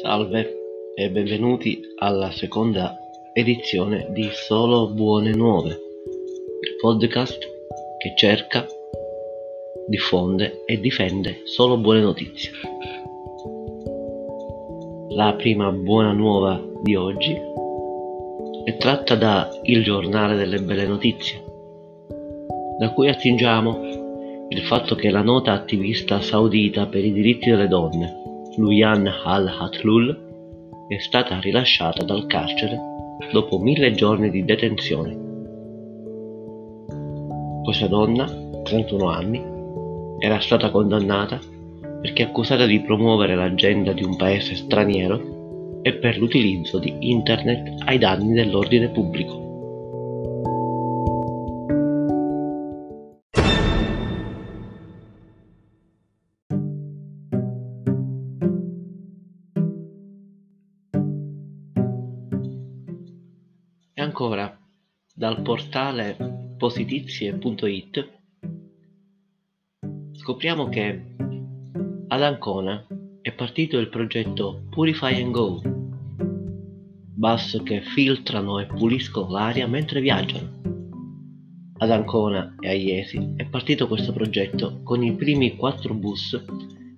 Salve e benvenuti alla seconda edizione di Solo Buone Nuove, il podcast che cerca, diffonde e difende solo buone notizie. La prima buona nuova di oggi è tratta da Il giornale delle belle notizie, da cui attingiamo il fatto che la nota attivista saudita per i diritti delle donne, Luyan al-Hatlul, è stata rilasciata dal carcere dopo mille giorni di detenzione. Questa donna, 31 anni, era stata condannata perché accusata di promuovere l'agenda di un paese straniero e per l'utilizzo di internet ai danni dell'ordine pubblico. Ancora, dal portale positizie.it scopriamo che ad Ancona è partito il progetto Purify and Go, bus che filtrano e puliscono l'aria mentre viaggiano. Ad Ancona e a Iesi è partito questo progetto con i primi quattro bus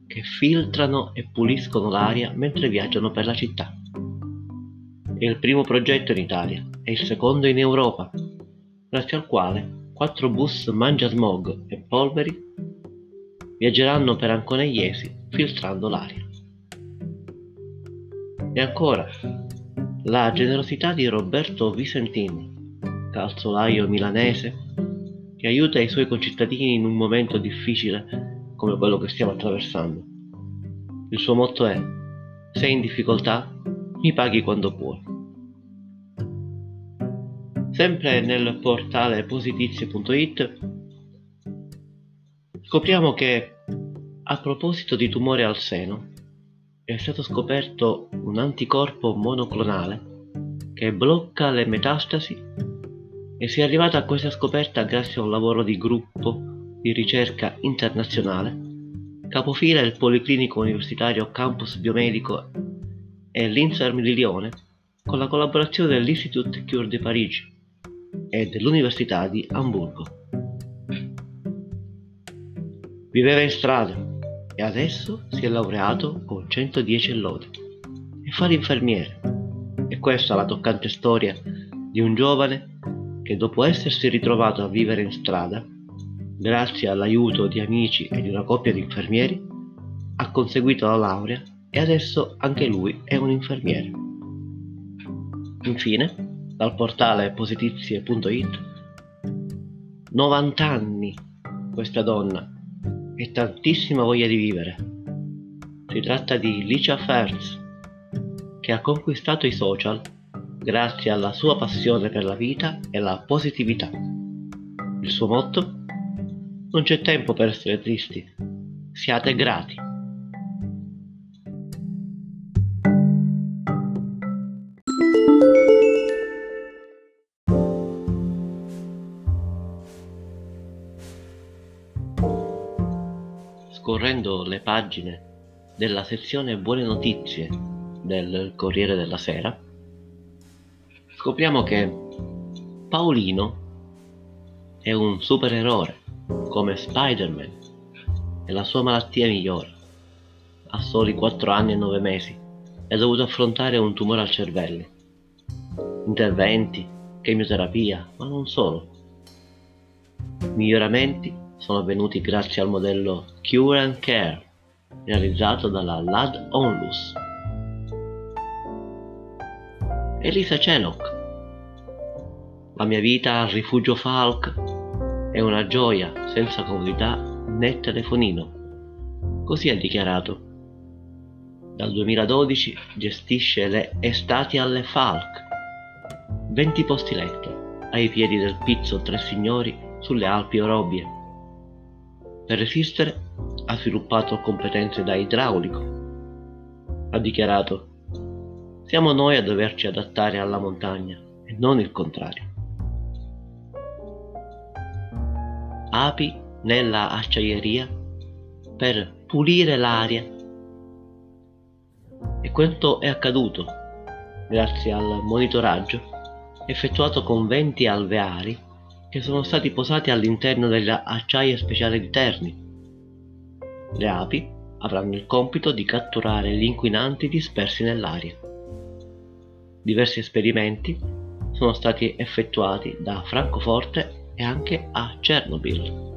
che filtrano e puliscono l'aria mentre viaggiano per la città. È il primo progetto in Italia e il secondo in Europa, grazie al quale quattro bus mangia smog e polveri viaggeranno per Ancona Iesi filtrando l'aria. E ancora, la generosità di Roberto Visentini, calzolaio milanese, che aiuta i suoi concittadini in un momento difficile come quello che stiamo attraversando. Il suo motto è: Sei in difficoltà? Mi paghi quando puoi. Sempre nel portale positizie.it scopriamo che a proposito di tumore al seno è stato scoperto un anticorpo monoclonale che blocca le metastasi e si è arrivata a questa scoperta grazie a un lavoro di gruppo di ricerca internazionale capofila il Policlinico Universitario Campus Biomedico e l'Inserm di Lione con la collaborazione dell'Institut Cure de Parigi e dell'Università di Amburgo. Viveva in strada e adesso si è laureato con 110 lode e fa l'infermiere. E questa è la toccante storia di un giovane che dopo essersi ritrovato a vivere in strada, grazie all'aiuto di amici e di una coppia di infermieri, ha conseguito la laurea e adesso anche lui è un infermiere. Infine, dal portale positizie.it 90 anni questa donna e tantissima voglia di vivere. Si tratta di Licia Ferz, che ha conquistato i social grazie alla sua passione per la vita e la positività. Il suo motto? Non c'è tempo per essere tristi, siate grati. Scorrendo le pagine della sezione Buone notizie del Corriere della Sera, scopriamo che Paolino è un supereroe come Spider-Man e la sua malattia migliora. Ha soli 4 anni e 9 mesi e ha dovuto affrontare un tumore al cervello. Interventi, chemioterapia, ma non solo. Miglioramenti sono avvenuti grazie al modello Cure and Care realizzato dalla Lad Onlus. Elisa Cenok La mia vita al rifugio Falk è una gioia senza comodità né telefonino. Così ha dichiarato. Dal 2012 gestisce le estati alle Falk, 20 posti letto ai piedi del Pizzo Tre Signori sulle Alpi Orobie per resistere ha sviluppato competenze da idraulico. Ha dichiarato, siamo noi a doverci adattare alla montagna e non il contrario. Api nella acciaieria per pulire l'aria. E quanto è accaduto grazie al monitoraggio effettuato con 20 alveari che sono stati posati all'interno delle acciaie speciali di Terni. Le api avranno il compito di catturare gli inquinanti dispersi nell'aria. Diversi esperimenti sono stati effettuati da Francoforte e anche a Chernobyl.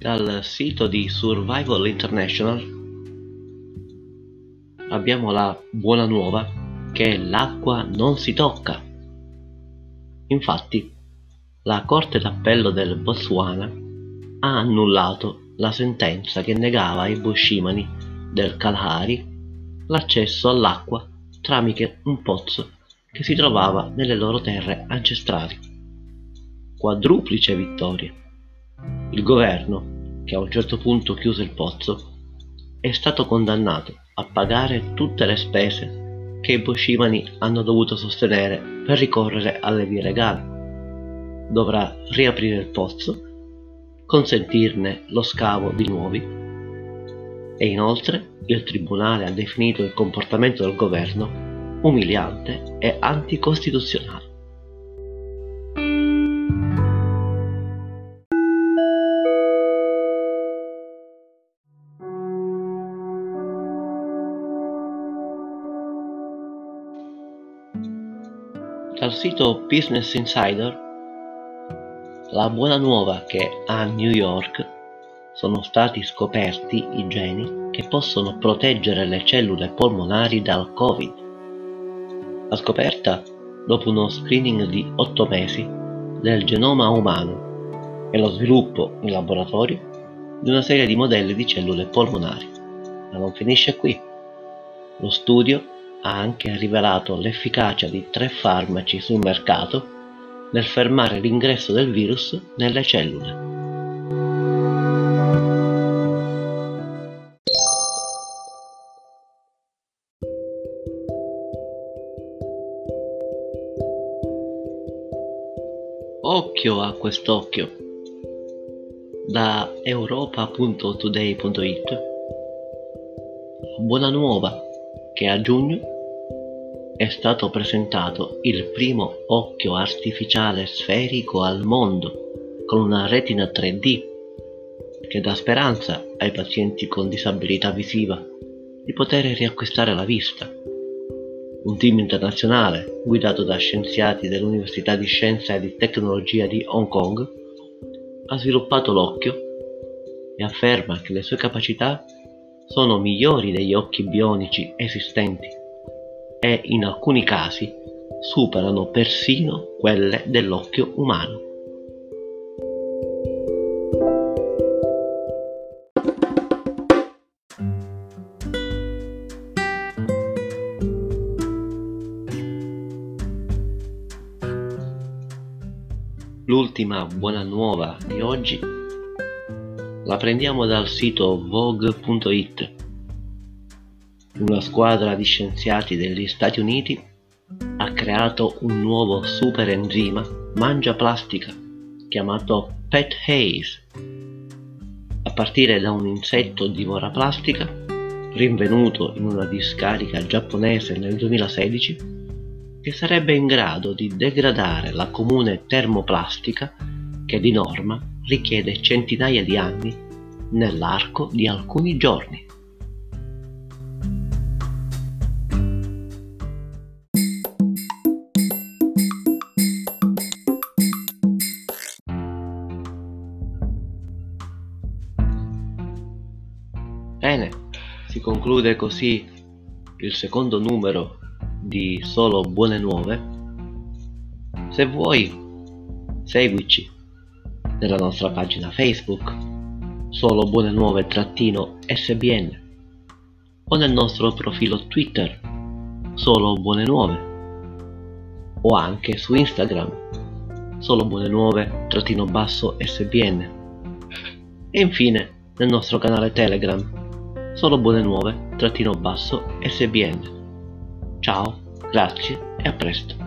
Dal sito di Survival International abbiamo la buona nuova che l'acqua non si tocca. Infatti, la Corte d'Appello del Botswana ha annullato la sentenza che negava ai Boshimani del Kalahari l'accesso all'acqua tramite un pozzo che si trovava nelle loro terre ancestrali. Quadruplice vittoria. Il governo, che a un certo punto chiuse il pozzo, è stato condannato a pagare tutte le spese che i Boshimani hanno dovuto sostenere per ricorrere alle vie legali. Dovrà riaprire il pozzo, consentirne lo scavo di nuovi e inoltre il Tribunale ha definito il comportamento del governo umiliante e anticostituzionale. Sito Business Insider la buona nuova che a New York sono stati scoperti i geni che possono proteggere le cellule polmonari dal Covid. La scoperta dopo uno screening di 8 mesi del genoma umano e lo sviluppo in laboratorio di una serie di modelli di cellule polmonari. Ma non finisce qui. Lo studio ha anche rivelato l'efficacia di tre farmaci sul mercato nel fermare l'ingresso del virus nelle cellule. Occhio a quest'occhio. Da europa.today.it Buona nuova che a giugno è stato presentato il primo occhio artificiale sferico al mondo con una retina 3D che dà speranza ai pazienti con disabilità visiva di poter riacquistare la vista. Un team internazionale guidato da scienziati dell'Università di Scienza e di Tecnologia di Hong Kong ha sviluppato l'occhio e afferma che le sue capacità sono migliori degli occhi bionici esistenti e in alcuni casi superano persino quelle dell'occhio umano. L'ultima buona nuova di oggi la prendiamo dal sito vogue.it. Una squadra di scienziati degli Stati Uniti ha creato un nuovo superenzima mangia plastica chiamato Pet Haze. A partire da un insetto divora plastica, rinvenuto in una discarica giapponese nel 2016, che sarebbe in grado di degradare la comune termoplastica che di norma richiede centinaia di anni nell'arco di alcuni giorni. Bene, si conclude così il secondo numero di Solo Buone Nuove. Se vuoi, seguici nella nostra pagina Facebook, solo buone nuove trattino sbn, o nel nostro profilo Twitter, solo buone nuove, o anche su Instagram, solo buone nuove trattino basso sbn, e infine nel nostro canale Telegram, solo buone nuove, trattino basso, sbn. Ciao, grazie e a presto.